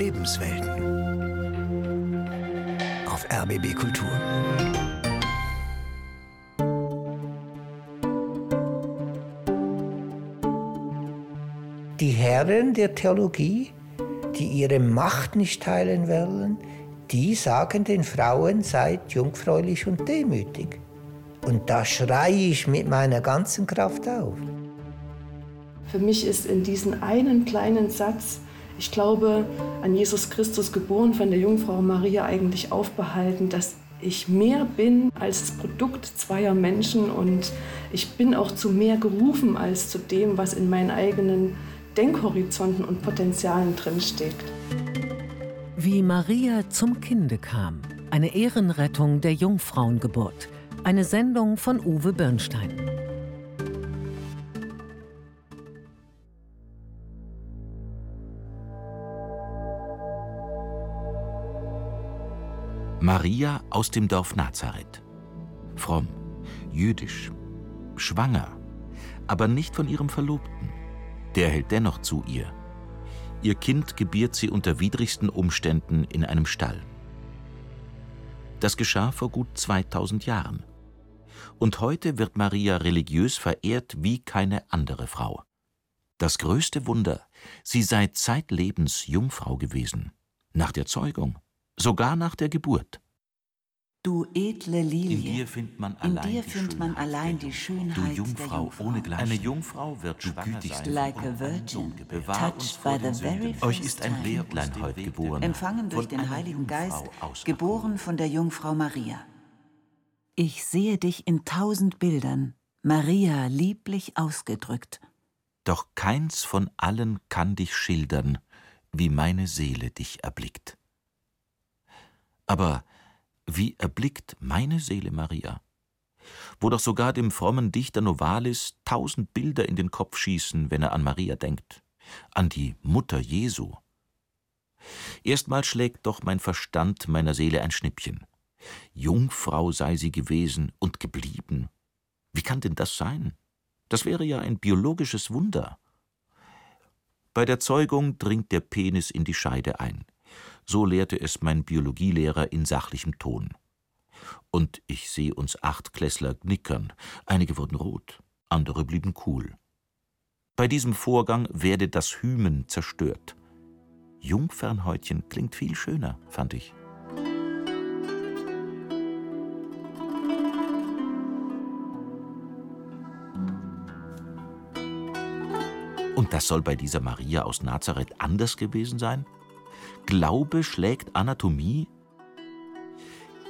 Lebenswelten. Auf RBB Kultur. Die Herren der Theologie, die ihre Macht nicht teilen wollen, die sagen den Frauen, seid jungfräulich und demütig. Und da schreie ich mit meiner ganzen Kraft auf. Für mich ist in diesem einen kleinen Satz, ich glaube an Jesus Christus geboren von der Jungfrau Maria eigentlich aufbehalten, dass ich mehr bin als das Produkt zweier Menschen und ich bin auch zu mehr gerufen als zu dem, was in meinen eigenen Denkhorizonten und Potenzialen drinsteckt. Wie Maria zum Kinde kam. Eine Ehrenrettung der Jungfrauengeburt. Eine Sendung von Uwe Bernstein. Maria aus dem Dorf Nazareth. Fromm, jüdisch, schwanger, aber nicht von ihrem Verlobten. Der hält dennoch zu ihr. Ihr Kind gebiert sie unter widrigsten Umständen in einem Stall. Das geschah vor gut 2000 Jahren. Und heute wird Maria religiös verehrt wie keine andere Frau. Das größte Wunder, sie sei zeitlebens Jungfrau gewesen. Nach der Zeugung sogar nach der Geburt. Du edle Lilie, in dir findet man in allein, die, findet man Schönheit allein der die Schönheit du Jungfrau, der Jungfrau. ohne. Eine Jungfrau wird du gütigste Like a einen virgin, touched vor by the very first Euch ist ein time. Lehrlein heute geboren, empfangen durch den Heiligen Geist, geboren von der Jungfrau Maria. Ich sehe dich in tausend Bildern, Maria lieblich ausgedrückt. Doch keins von allen kann dich schildern, wie meine Seele dich erblickt. Aber wie erblickt meine Seele Maria? Wo doch sogar dem frommen Dichter Novalis tausend Bilder in den Kopf schießen, wenn er an Maria denkt, an die Mutter Jesu. Erstmal schlägt doch mein Verstand meiner Seele ein Schnippchen. Jungfrau sei sie gewesen und geblieben. Wie kann denn das sein? Das wäre ja ein biologisches Wunder. Bei der Zeugung dringt der Penis in die Scheide ein. So lehrte es mein Biologielehrer in sachlichem Ton. Und ich sehe uns acht Klässler knickern. Einige wurden rot, andere blieben cool. Bei diesem Vorgang werde das Hymen zerstört. Jungfernhäutchen klingt viel schöner, fand ich. Und das soll bei dieser Maria aus Nazareth anders gewesen sein? Glaube schlägt Anatomie?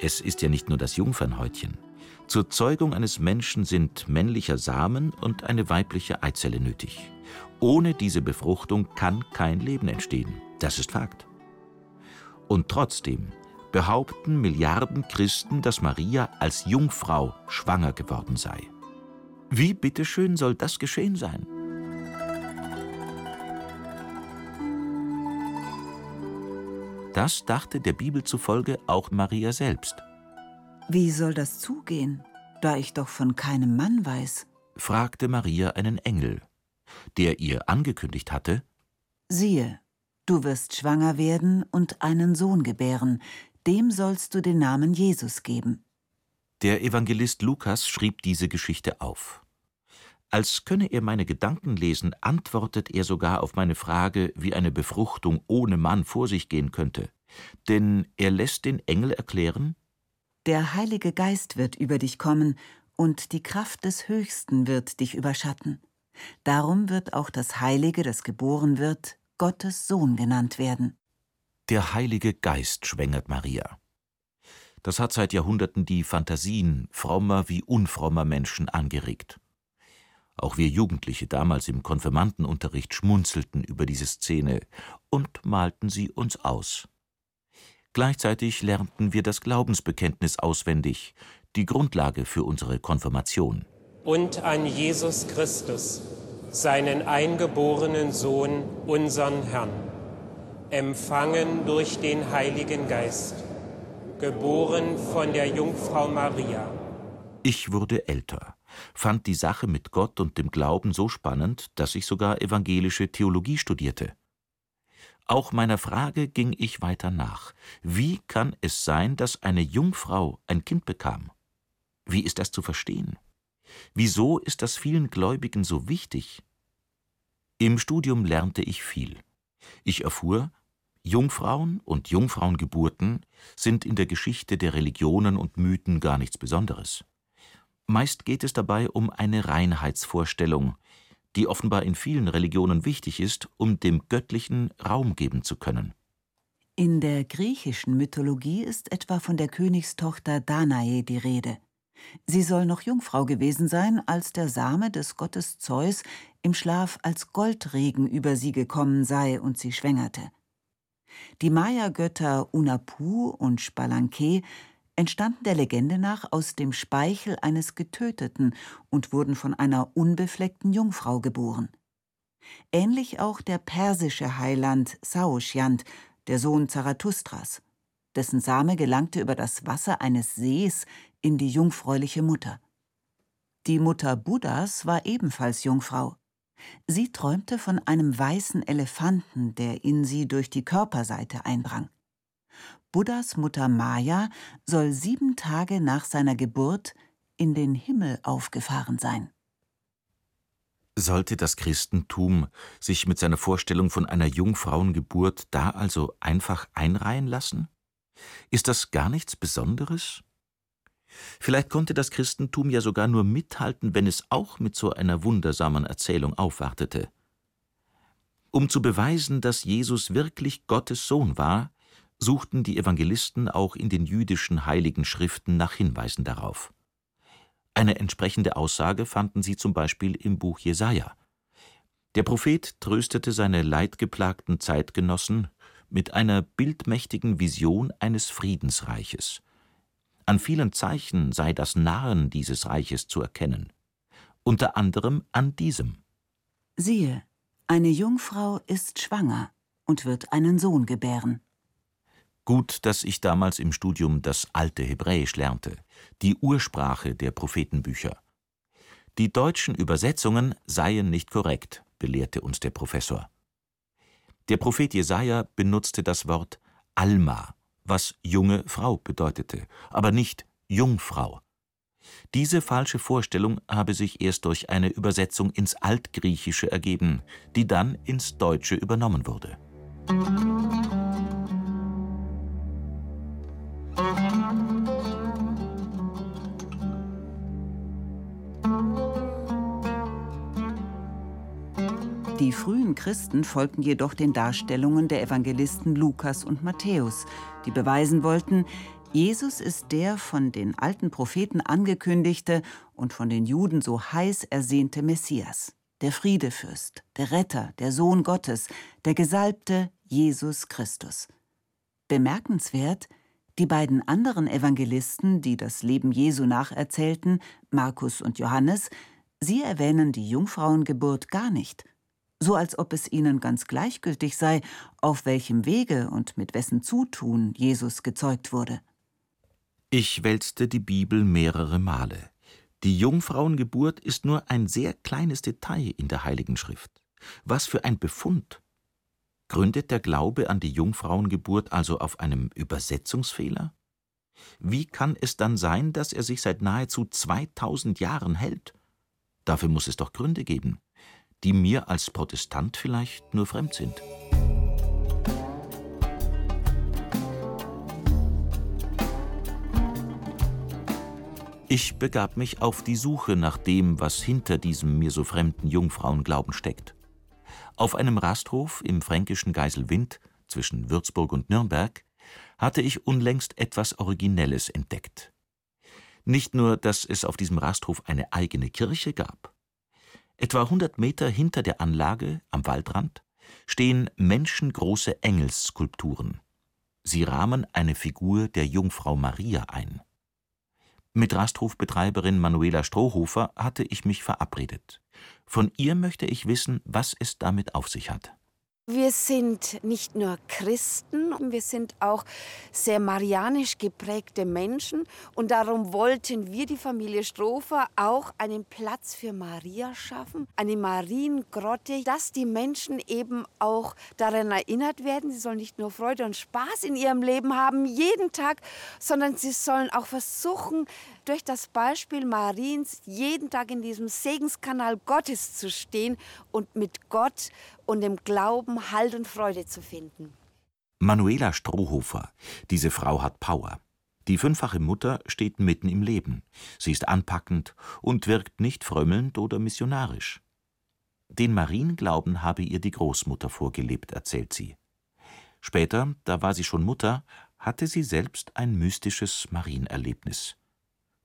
Es ist ja nicht nur das Jungfernhäutchen. Zur Zeugung eines Menschen sind männlicher Samen und eine weibliche Eizelle nötig. Ohne diese Befruchtung kann kein Leben entstehen. Das ist Fakt. Und trotzdem behaupten Milliarden Christen, dass Maria als Jungfrau schwanger geworden sei. Wie bitteschön soll das geschehen sein? Das dachte der Bibel zufolge auch Maria selbst. Wie soll das zugehen, da ich doch von keinem Mann weiß? fragte Maria einen Engel, der ihr angekündigt hatte, Siehe, du wirst schwanger werden und einen Sohn gebären, dem sollst du den Namen Jesus geben. Der Evangelist Lukas schrieb diese Geschichte auf. Als könne er meine Gedanken lesen, antwortet er sogar auf meine Frage, wie eine Befruchtung ohne Mann vor sich gehen könnte. Denn er lässt den Engel erklären, Der Heilige Geist wird über dich kommen, und die Kraft des Höchsten wird dich überschatten. Darum wird auch das Heilige, das geboren wird, Gottes Sohn genannt werden. der Heilige Geist schwängert Maria. Das hat seit Jahrhunderten die Fantasien frommer wie unfrommer Menschen angeregt. Auch wir Jugendliche damals im Konfirmandenunterricht schmunzelten über diese Szene und malten sie uns aus. Gleichzeitig lernten wir das Glaubensbekenntnis auswendig, die Grundlage für unsere Konfirmation. und an Jesus Christus, seinen eingeborenen Sohn, unseren Herrn, empfangen durch den Heiligen Geist, geboren von der Jungfrau Maria, Ich wurde älter, fand die Sache mit Gott und dem Glauben so spannend, dass ich sogar evangelische Theologie studierte. Auch meiner Frage ging ich weiter nach. Wie kann es sein, dass eine Jungfrau ein Kind bekam? Wie ist das zu verstehen? Wieso ist das vielen Gläubigen so wichtig? Im Studium lernte ich viel. Ich erfuhr, Jungfrauen und Jungfrauengeburten sind in der Geschichte der Religionen und Mythen gar nichts Besonderes. Meist geht es dabei um eine Reinheitsvorstellung, die offenbar in vielen Religionen wichtig ist, um dem Göttlichen Raum geben zu können. In der griechischen Mythologie ist etwa von der Königstochter Danae die Rede. Sie soll noch Jungfrau gewesen sein, als der Same des Gottes Zeus im Schlaf als Goldregen über sie gekommen sei und sie schwängerte. Die Maya-Götter Unapu und Spalanque entstanden der Legende nach aus dem Speichel eines Getöteten und wurden von einer unbefleckten Jungfrau geboren. Ähnlich auch der persische Heiland Saoshyant, der Sohn Zarathustras. Dessen Same gelangte über das Wasser eines Sees in die jungfräuliche Mutter. Die Mutter Buddhas war ebenfalls Jungfrau. Sie träumte von einem weißen Elefanten, der in sie durch die Körperseite eindrang. Buddhas Mutter Maya soll sieben Tage nach seiner Geburt in den Himmel aufgefahren sein. Sollte das Christentum sich mit seiner Vorstellung von einer Jungfrauengeburt da also einfach einreihen lassen? Ist das gar nichts Besonderes? Vielleicht konnte das Christentum ja sogar nur mithalten, wenn es auch mit so einer wundersamen Erzählung aufwartete. Um zu beweisen, dass Jesus wirklich Gottes Sohn war, suchten die Evangelisten auch in den jüdischen heiligen Schriften nach Hinweisen darauf. Eine entsprechende Aussage fanden sie zum Beispiel im Buch Jesaja. Der Prophet tröstete seine leidgeplagten Zeitgenossen mit einer bildmächtigen Vision eines Friedensreiches. An vielen Zeichen sei das Nahen dieses Reiches zu erkennen, unter anderem an diesem. Siehe, eine Jungfrau ist schwanger und wird einen Sohn gebären. Gut, dass ich damals im Studium das alte Hebräisch lernte, die Ursprache der Prophetenbücher. Die deutschen Übersetzungen seien nicht korrekt, belehrte uns der Professor. Der Prophet Jesaja benutzte das Wort Alma was junge Frau bedeutete, aber nicht Jungfrau. Diese falsche Vorstellung habe sich erst durch eine Übersetzung ins Altgriechische ergeben, die dann ins Deutsche übernommen wurde. Frühen Christen folgten jedoch den Darstellungen der Evangelisten Lukas und Matthäus, die beweisen wollten, Jesus ist der von den alten Propheten angekündigte und von den Juden so heiß ersehnte Messias, der Friedefürst, der Retter, der Sohn Gottes, der Gesalbte Jesus Christus. Bemerkenswert, die beiden anderen Evangelisten, die das Leben Jesu nacherzählten, Markus und Johannes, sie erwähnen die Jungfrauengeburt gar nicht so als ob es ihnen ganz gleichgültig sei, auf welchem Wege und mit wessen Zutun Jesus gezeugt wurde. Ich wälzte die Bibel mehrere Male. Die Jungfrauengeburt ist nur ein sehr kleines Detail in der Heiligen Schrift. Was für ein Befund! Gründet der Glaube an die Jungfrauengeburt also auf einem Übersetzungsfehler? Wie kann es dann sein, dass er sich seit nahezu 2000 Jahren hält? Dafür muss es doch Gründe geben die mir als Protestant vielleicht nur fremd sind. Ich begab mich auf die Suche nach dem, was hinter diesem mir so fremden Jungfrauenglauben steckt. Auf einem Rasthof im fränkischen Geiselwind zwischen Würzburg und Nürnberg hatte ich unlängst etwas Originelles entdeckt. Nicht nur, dass es auf diesem Rasthof eine eigene Kirche gab, Etwa 100 Meter hinter der Anlage, am Waldrand, stehen menschengroße Engelsskulpturen. Sie rahmen eine Figur der Jungfrau Maria ein. Mit Rasthofbetreiberin Manuela Strohhofer hatte ich mich verabredet. Von ihr möchte ich wissen, was es damit auf sich hat Wir sind nicht nur Christen, wir sind auch sehr marianisch geprägte Menschen. Und darum wollten wir, die Familie Strofer, auch einen Platz für Maria schaffen, eine Mariengrotte, dass die Menschen eben auch daran erinnert werden, sie sollen nicht nur Freude und Spaß in ihrem Leben haben, jeden Tag, sondern sie sollen auch versuchen, durch das Beispiel Mariens jeden Tag in diesem Segenskanal Gottes zu stehen und mit Gott und dem Glauben Halt und Freude zu finden. Manuela Strohhofer, diese Frau hat Power. Die fünffache Mutter steht mitten im Leben. Sie ist anpackend und wirkt nicht frömmelnd oder missionarisch. Den Marienglauben habe ihr die Großmutter vorgelebt, erzählt sie. Später, da war sie schon Mutter, hatte sie selbst ein mystisches Marienerlebnis.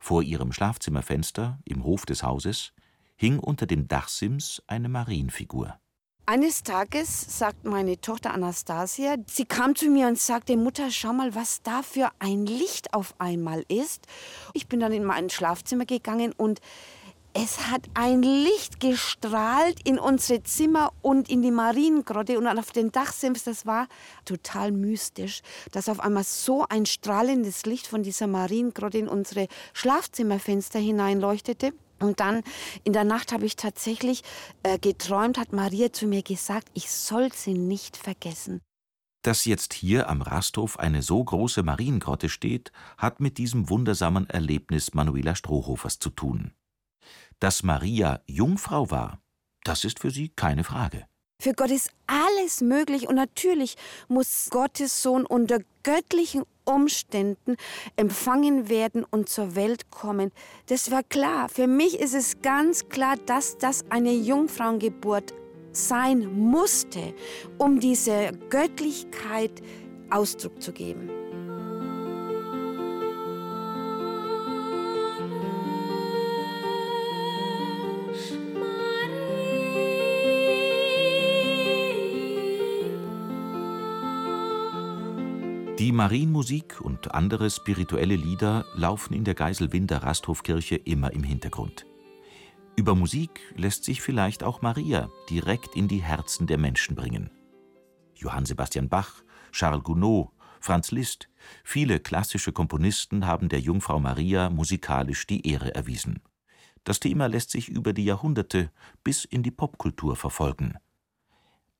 Vor ihrem Schlafzimmerfenster im Hof des Hauses hing unter dem Dachsims eine Marienfigur. Eines Tages sagt meine Tochter Anastasia, sie kam zu mir und sagte, Mutter, schau mal, was da für ein Licht auf einmal ist. Ich bin dann in mein Schlafzimmer gegangen und es hat ein Licht gestrahlt in unsere Zimmer und in die Mariengrotte und auf den Dachsims. Das war total mystisch, dass auf einmal so ein strahlendes Licht von dieser Mariengrotte in unsere Schlafzimmerfenster hineinleuchtete. Und dann in der Nacht habe ich tatsächlich äh, geträumt, hat Maria zu mir gesagt, ich soll sie nicht vergessen. Dass jetzt hier am Rasthof eine so große Mariengrotte steht, hat mit diesem wundersamen Erlebnis Manuela Strohhofers zu tun. Dass Maria Jungfrau war, das ist für sie keine Frage. Für Gott ist alles möglich und natürlich muss Gottes Sohn unter göttlichen Umständen empfangen werden und zur Welt kommen. Das war klar. Für mich ist es ganz klar, dass das eine Jungfrauengeburt sein musste, um diese Göttlichkeit Ausdruck zu geben. Marienmusik und andere spirituelle Lieder laufen in der Geiselwinder Rasthofkirche immer im Hintergrund. Über Musik lässt sich vielleicht auch Maria direkt in die Herzen der Menschen bringen. Johann Sebastian Bach, Charles Gounod, Franz Liszt, viele klassische Komponisten haben der Jungfrau Maria musikalisch die Ehre erwiesen. Das Thema lässt sich über die Jahrhunderte bis in die Popkultur verfolgen.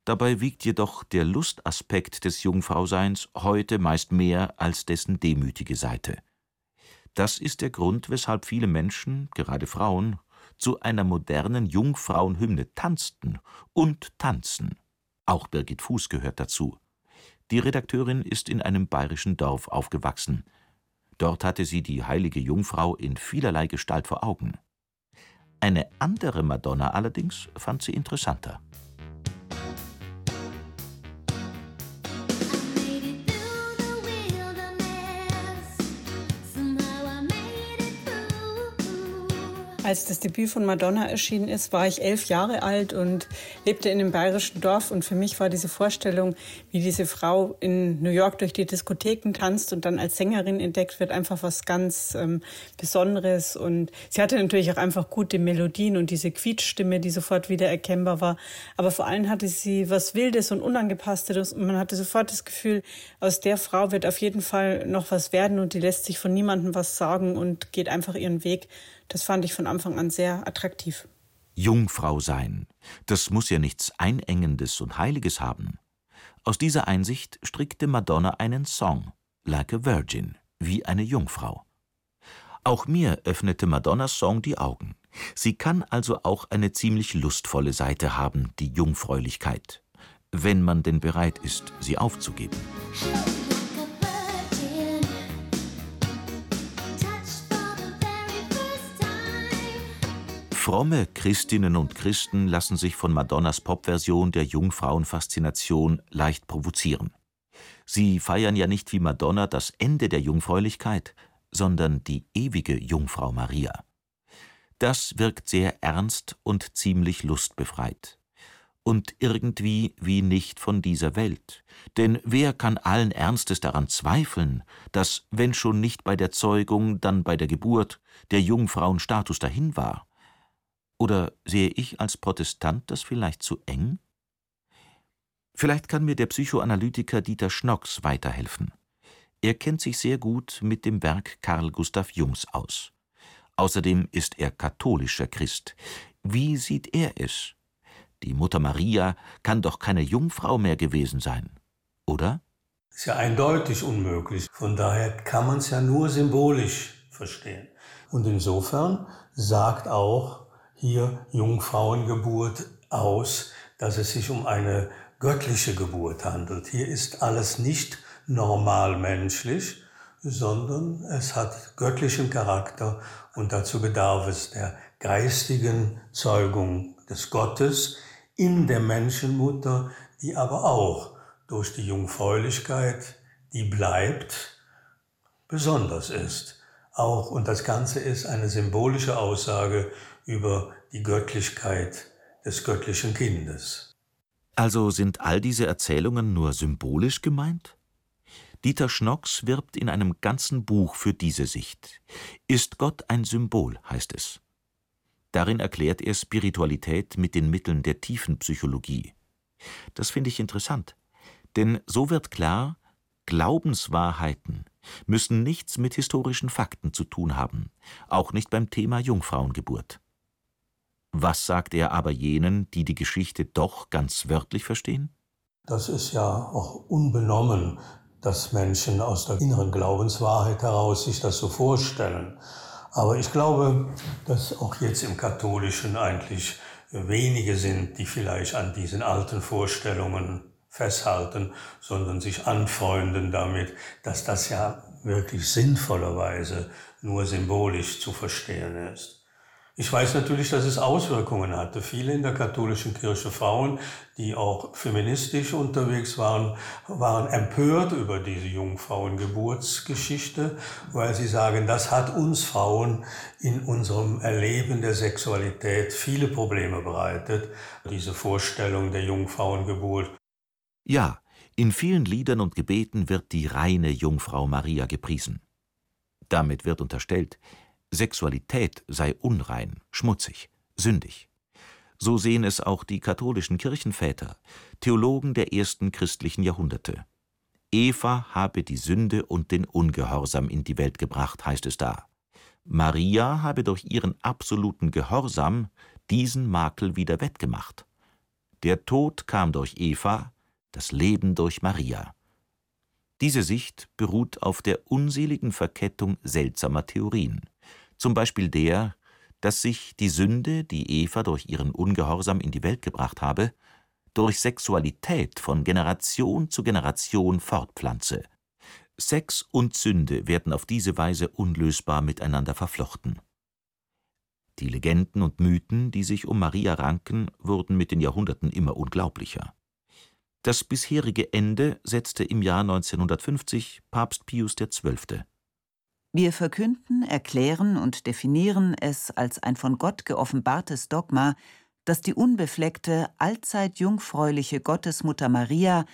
Dabei wiegt jedoch der Lustaspekt des Jungfrauseins heute meist mehr als dessen demütige Seite. Das ist der Grund, weshalb viele Menschen, gerade Frauen, zu einer modernen Jungfrauenhymne tanzten und tanzen. Auch Birgit Fuß gehört dazu. Die Redakteurin ist in einem bayerischen Dorf aufgewachsen. Dort hatte sie die heilige Jungfrau in vielerlei Gestalt vor Augen. Eine andere Madonna allerdings fand sie interessanter. Als das Debüt von Madonna erschienen ist, war ich elf Jahre alt und lebte in einem bayerischen Dorf. Und für mich war diese Vorstellung, wie diese Frau in New York durch die Diskotheken tanzt und dann als Sängerin entdeckt wird, einfach was ganz ähm, Besonderes. Und sie hatte natürlich auch einfach gute Melodien und diese Quietschstimme, die sofort wieder erkennbar war. Aber vor allem hatte sie was Wildes und Unangepasstes. Und man hatte sofort das Gefühl, aus der Frau wird auf jeden Fall noch was werden und die lässt sich von niemandem was sagen und geht einfach ihren Weg. Das fand ich von Anfang an sehr attraktiv. Jungfrau sein, das muss ja nichts Einengendes und Heiliges haben. Aus dieser Einsicht strickte Madonna einen Song, Like a Virgin, wie eine Jungfrau. Auch mir öffnete Madonnas Song die Augen. Sie kann also auch eine ziemlich lustvolle Seite haben, die Jungfräulichkeit, wenn man denn bereit ist, sie aufzugeben. Fromme Christinnen und Christen lassen sich von Madonnas Popversion der Jungfrauenfaszination leicht provozieren. Sie feiern ja nicht wie Madonna das Ende der Jungfräulichkeit, sondern die ewige Jungfrau Maria. Das wirkt sehr ernst und ziemlich lustbefreit. Und irgendwie wie nicht von dieser Welt. Denn wer kann allen Ernstes daran zweifeln, dass, wenn schon nicht bei der Zeugung, dann bei der Geburt, der Jungfrauenstatus dahin war? Oder sehe ich als Protestant das vielleicht zu eng? Vielleicht kann mir der Psychoanalytiker Dieter Schnocks weiterhelfen. Er kennt sich sehr gut mit dem Werk Karl Gustav Jungs aus. Außerdem ist er katholischer Christ. Wie sieht er es? Die Mutter Maria kann doch keine Jungfrau mehr gewesen sein, oder? Ist ja eindeutig unmöglich. Von daher kann man es ja nur symbolisch verstehen. Und insofern sagt auch hier Jungfrauengeburt aus, dass es sich um eine göttliche Geburt handelt. Hier ist alles nicht normal menschlich, sondern es hat göttlichen Charakter und dazu bedarf es der geistigen Zeugung des Gottes in der Menschenmutter, die aber auch durch die Jungfräulichkeit, die bleibt, besonders ist. Auch, und das Ganze ist eine symbolische Aussage über die Göttlichkeit des göttlichen Kindes. Also sind all diese Erzählungen nur symbolisch gemeint? Dieter Schnocks wirbt in einem ganzen Buch für diese Sicht. Ist Gott ein Symbol, heißt es. Darin erklärt er Spiritualität mit den Mitteln der Tiefenpsychologie. Das finde ich interessant, denn so wird klar, Glaubenswahrheiten müssen nichts mit historischen Fakten zu tun haben, auch nicht beim Thema Jungfrauengeburt. Was sagt er aber jenen, die die Geschichte doch ganz wörtlich verstehen? Das ist ja auch unbenommen, dass Menschen aus der inneren Glaubenswahrheit heraus sich das so vorstellen. Aber ich glaube, dass auch jetzt im Katholischen eigentlich wenige sind, die vielleicht an diesen alten Vorstellungen festhalten, sondern sich anfreunden damit, dass das ja wirklich sinnvollerweise nur symbolisch zu verstehen ist. Ich weiß natürlich, dass es Auswirkungen hatte. Viele in der katholischen Kirche Frauen, die auch feministisch unterwegs waren, waren empört über diese Jungfrauengeburtsgeschichte, weil sie sagen, das hat uns Frauen in unserem Erleben der Sexualität viele Probleme bereitet, diese Vorstellung der Jungfrauengeburt. Ja, in vielen Liedern und Gebeten wird die reine Jungfrau Maria gepriesen. Damit wird unterstellt, Sexualität sei unrein, schmutzig, sündig. So sehen es auch die katholischen Kirchenväter, Theologen der ersten christlichen Jahrhunderte. Eva habe die Sünde und den Ungehorsam in die Welt gebracht, heißt es da. Maria habe durch ihren absoluten Gehorsam diesen Makel wieder wettgemacht. Der Tod kam durch Eva, das Leben durch Maria. Diese Sicht beruht auf der unseligen Verkettung seltsamer Theorien zum Beispiel der, dass sich die Sünde, die Eva durch ihren Ungehorsam in die Welt gebracht habe, durch Sexualität von Generation zu Generation fortpflanze. Sex und Sünde werden auf diese Weise unlösbar miteinander verflochten. Die Legenden und Mythen, die sich um Maria ranken, wurden mit den Jahrhunderten immer unglaublicher. Das bisherige Ende setzte im Jahr 1950 Papst Pius XII. Wir verkünden, erklären und definieren es als ein von Gott geoffenbartes Dogma, dass die unbefleckte, allzeit jungfräuliche Gottesmutter Maria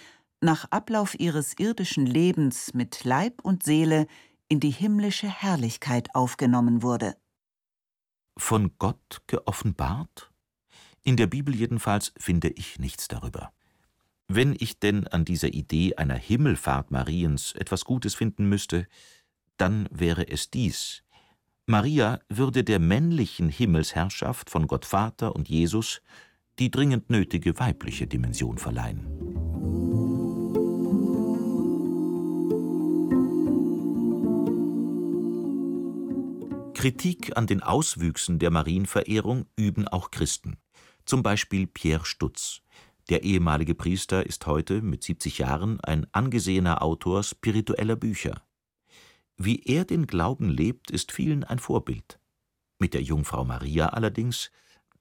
nach Ablauf ihres irdischen Lebens mit Leib und Seele in die himmlische Herrlichkeit aufgenommen wurde. Von Gott geoffenbart? In der Bibel jedenfalls finde ich nichts darüber. Wenn ich denn an dieser Idee einer Himmelfahrt Mariens etwas Gutes finden müsste, dann wäre es dies. Maria würde der männlichen Himmelsherrschaft von Gott Vater und Jesus die dringend nötige weibliche Dimension verleihen. Kritik an den Auswüchsen der Marienverehrung üben auch Christen, zum Beispiel Pierre Stutz. Der ehemalige Priester ist heute mit 70 Jahren ein angesehener Autor spiritueller Bücher. Wie er den Glauben lebt, ist vielen ein Vorbild. Mit der Jungfrau Maria allerdings,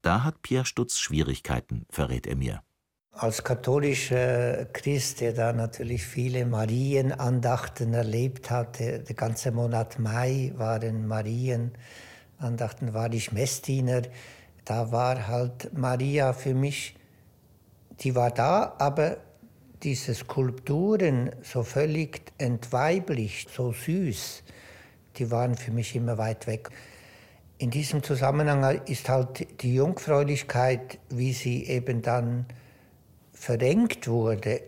da hat Pierre Stutz Schwierigkeiten, verrät er mir. Als katholischer Christ, der da natürlich viele Marienandachten erlebt hat, der, der ganze Monat Mai waren Marienandachten, war ich Messdiener. Da war halt Maria für mich, die war da, aber diese Skulpturen so völlig entweiblicht, so süß, die waren für mich immer weit weg. In diesem Zusammenhang ist halt die Jungfräulichkeit, wie sie eben dann verengt wurde,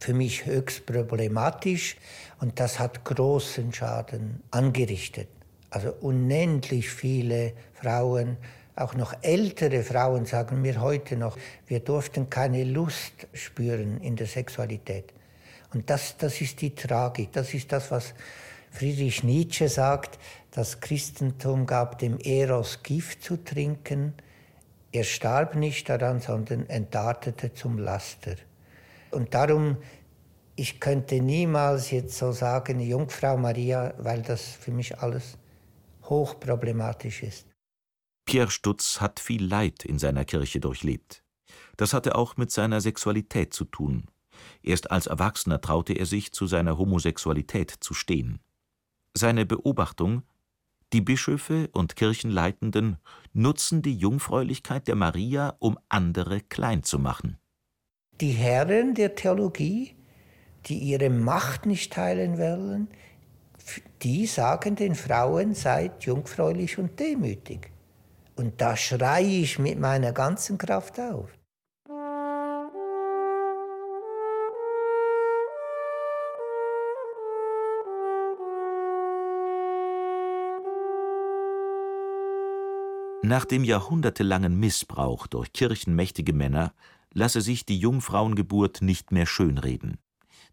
für mich höchst problematisch und das hat großen Schaden angerichtet. Also unendlich viele Frauen, auch noch ältere Frauen sagen mir heute noch, wir durften keine Lust spüren in der Sexualität. Und das, das ist die Tragik, das ist das, was Friedrich Nietzsche sagt, das Christentum gab dem Eros Gift zu trinken, er starb nicht daran, sondern entartete zum Laster. Und darum, ich könnte niemals jetzt so sagen, Jungfrau Maria, weil das für mich alles hochproblematisch ist. Pierre Stutz hat viel Leid in seiner Kirche durchlebt. Das hatte auch mit seiner Sexualität zu tun. Erst als Erwachsener traute er sich, zu seiner Homosexualität zu stehen. Seine Beobachtung die Bischöfe und Kirchenleitenden nutzen die Jungfräulichkeit der Maria, um andere klein zu machen. Die Herren der Theologie, die ihre Macht nicht teilen wollen, die sagen den Frauen, seid jungfräulich und demütig. Und da schreie ich mit meiner ganzen Kraft auf. Nach dem jahrhundertelangen Missbrauch durch kirchenmächtige Männer lasse sich die Jungfrauengeburt nicht mehr schönreden.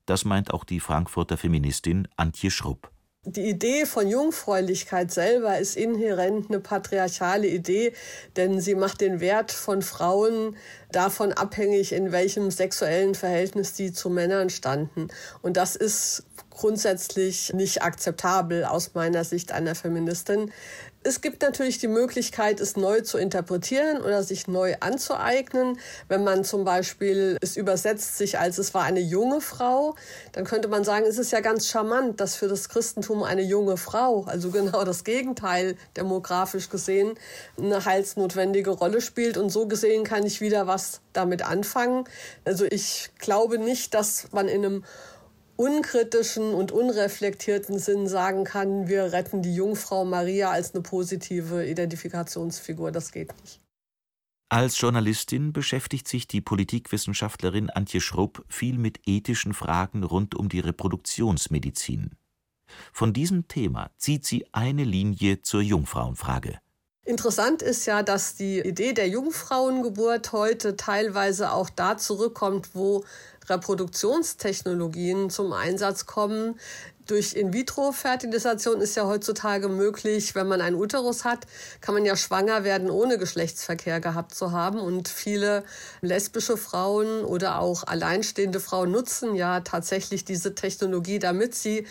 Das meint auch die Frankfurter Feministin Antje Schrupp. Die Idee von Jungfräulichkeit selber ist inhärent eine patriarchale Idee, denn sie macht den Wert von Frauen davon abhängig, in welchem sexuellen Verhältnis sie zu Männern standen. Und das ist grundsätzlich nicht akzeptabel aus meiner Sicht einer Feministin. Es gibt natürlich die Möglichkeit, es neu zu interpretieren oder sich neu anzueignen. Wenn man zum Beispiel es übersetzt sich als es war eine junge Frau, dann könnte man sagen, es ist ja ganz charmant, dass für das Christentum eine junge Frau, also genau das Gegenteil demografisch gesehen, eine heilsnotwendige Rolle spielt. Und so gesehen kann ich wieder was damit anfangen. Also ich glaube nicht, dass man in einem unkritischen und unreflektierten Sinn sagen kann, wir retten die Jungfrau Maria als eine positive Identifikationsfigur. Das geht nicht. Als Journalistin beschäftigt sich die Politikwissenschaftlerin Antje Schrupp viel mit ethischen Fragen rund um die Reproduktionsmedizin. Von diesem Thema zieht sie eine Linie zur Jungfrauenfrage. Interessant ist ja, dass die Idee der Jungfrauengeburt heute teilweise auch da zurückkommt, wo Reproduktionstechnologien zum Einsatz kommen. Durch In-vitro-Fertilisation ist ja heutzutage möglich, wenn man einen Uterus hat, kann man ja schwanger werden, ohne Geschlechtsverkehr gehabt zu haben. Und viele lesbische Frauen oder auch alleinstehende Frauen nutzen ja tatsächlich diese Technologie, damit sie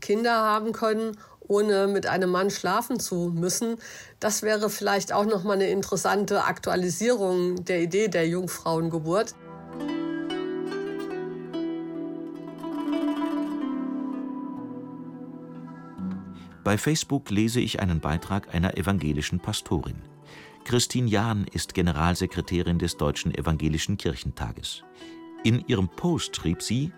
Kinder haben können, ohne mit einem Mann schlafen zu müssen. Das wäre vielleicht auch noch mal eine interessante Aktualisierung der Idee der Jungfrauengeburt. Bei Facebook lese ich einen Beitrag einer evangelischen Pastorin. Christine Jahn ist Generalsekretärin des Deutschen Evangelischen Kirchentages. In ihrem Post schrieb sie,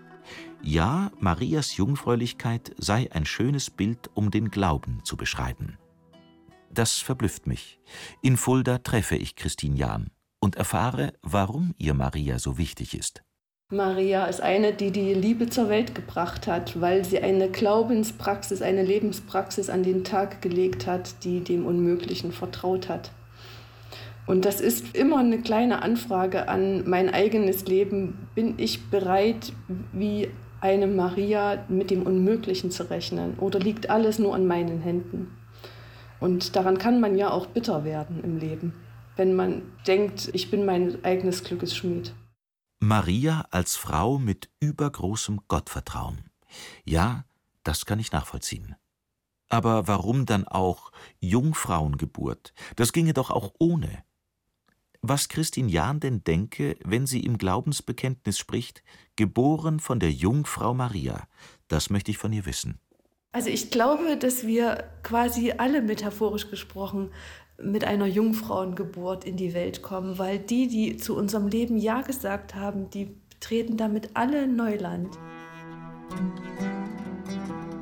ja, Marias Jungfräulichkeit sei ein schönes Bild, um den Glauben zu beschreiben. Das verblüfft mich. In Fulda treffe ich Christine Jahn und erfahre, warum ihr Maria so wichtig ist. Maria ist eine, die die Liebe zur Welt gebracht hat, weil sie eine Glaubenspraxis, eine Lebenspraxis an den Tag gelegt hat, die dem Unmöglichen vertraut hat. Und das ist immer eine kleine Anfrage an mein eigenes Leben. Bin ich bereit, wie eine Maria mit dem Unmöglichen zu rechnen? Oder liegt alles nur an meinen Händen? Und daran kann man ja auch bitter werden im Leben, wenn man denkt, ich bin mein eigenes Glückes Schmied. Maria als Frau mit übergroßem Gottvertrauen. Ja, das kann ich nachvollziehen. Aber warum dann auch Jungfrauengeburt? Das ginge doch auch ohne. Was Christine Jahn denn denke, wenn sie im Glaubensbekenntnis spricht, geboren von der Jungfrau Maria, das möchte ich von ihr wissen. Also ich glaube, dass wir quasi alle metaphorisch gesprochen mit einer Jungfrauengeburt in die Welt kommen, weil die, die zu unserem Leben Ja gesagt haben, die treten damit alle Neuland.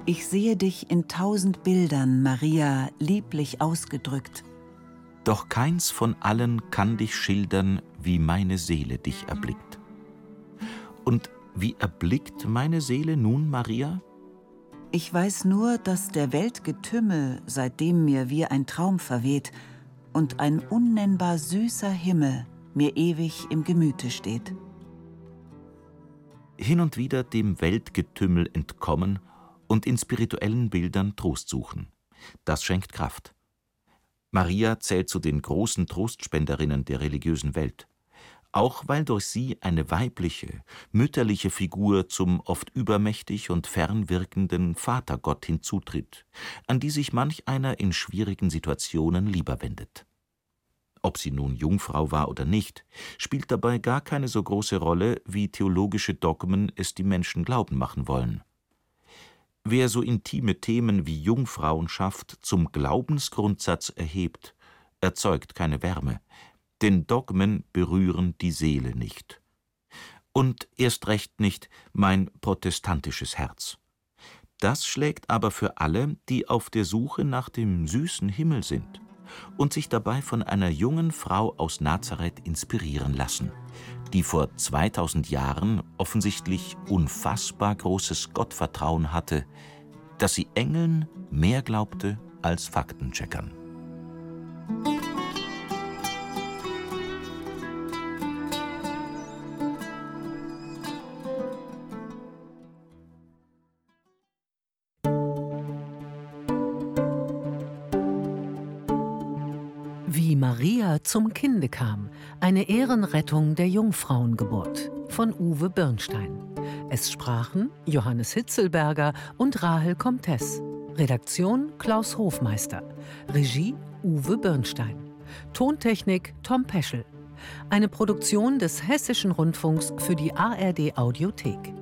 Ich sehe dich in tausend Bildern, Maria, lieblich ausgedrückt. Doch keins von allen kann dich schildern, wie meine Seele dich erblickt. Und wie erblickt meine Seele nun Maria? Ich weiß nur, dass der Weltgetümmel, seitdem mir wie ein Traum verweht, und ein unnennbar süßer Himmel mir ewig im Gemüte steht. Hin und wieder dem Weltgetümmel entkommen und in spirituellen Bildern Trost suchen. Das schenkt Kraft. Maria zählt zu den großen Trostspenderinnen der religiösen Welt auch weil durch sie eine weibliche, mütterliche Figur zum oft übermächtig und fernwirkenden Vatergott hinzutritt, an die sich manch einer in schwierigen Situationen lieber wendet. Ob sie nun Jungfrau war oder nicht, spielt dabei gar keine so große Rolle, wie theologische Dogmen es die Menschen glauben machen wollen. Wer so intime Themen wie Jungfrauenschaft zum Glaubensgrundsatz erhebt, erzeugt keine Wärme, denn Dogmen berühren die Seele nicht. Und erst recht nicht mein protestantisches Herz. Das schlägt aber für alle, die auf der Suche nach dem süßen Himmel sind und sich dabei von einer jungen Frau aus Nazareth inspirieren lassen, die vor 2000 Jahren offensichtlich unfassbar großes Gottvertrauen hatte, dass sie Engeln mehr glaubte als Faktencheckern. Kam. Eine Ehrenrettung der Jungfrauengeburt von Uwe Birnstein. Es sprachen Johannes Hitzelberger und Rahel Comtes. Redaktion Klaus Hofmeister. Regie Uwe Birnstein. Tontechnik Tom Peschel. Eine Produktion des Hessischen Rundfunks für die ARD Audiothek.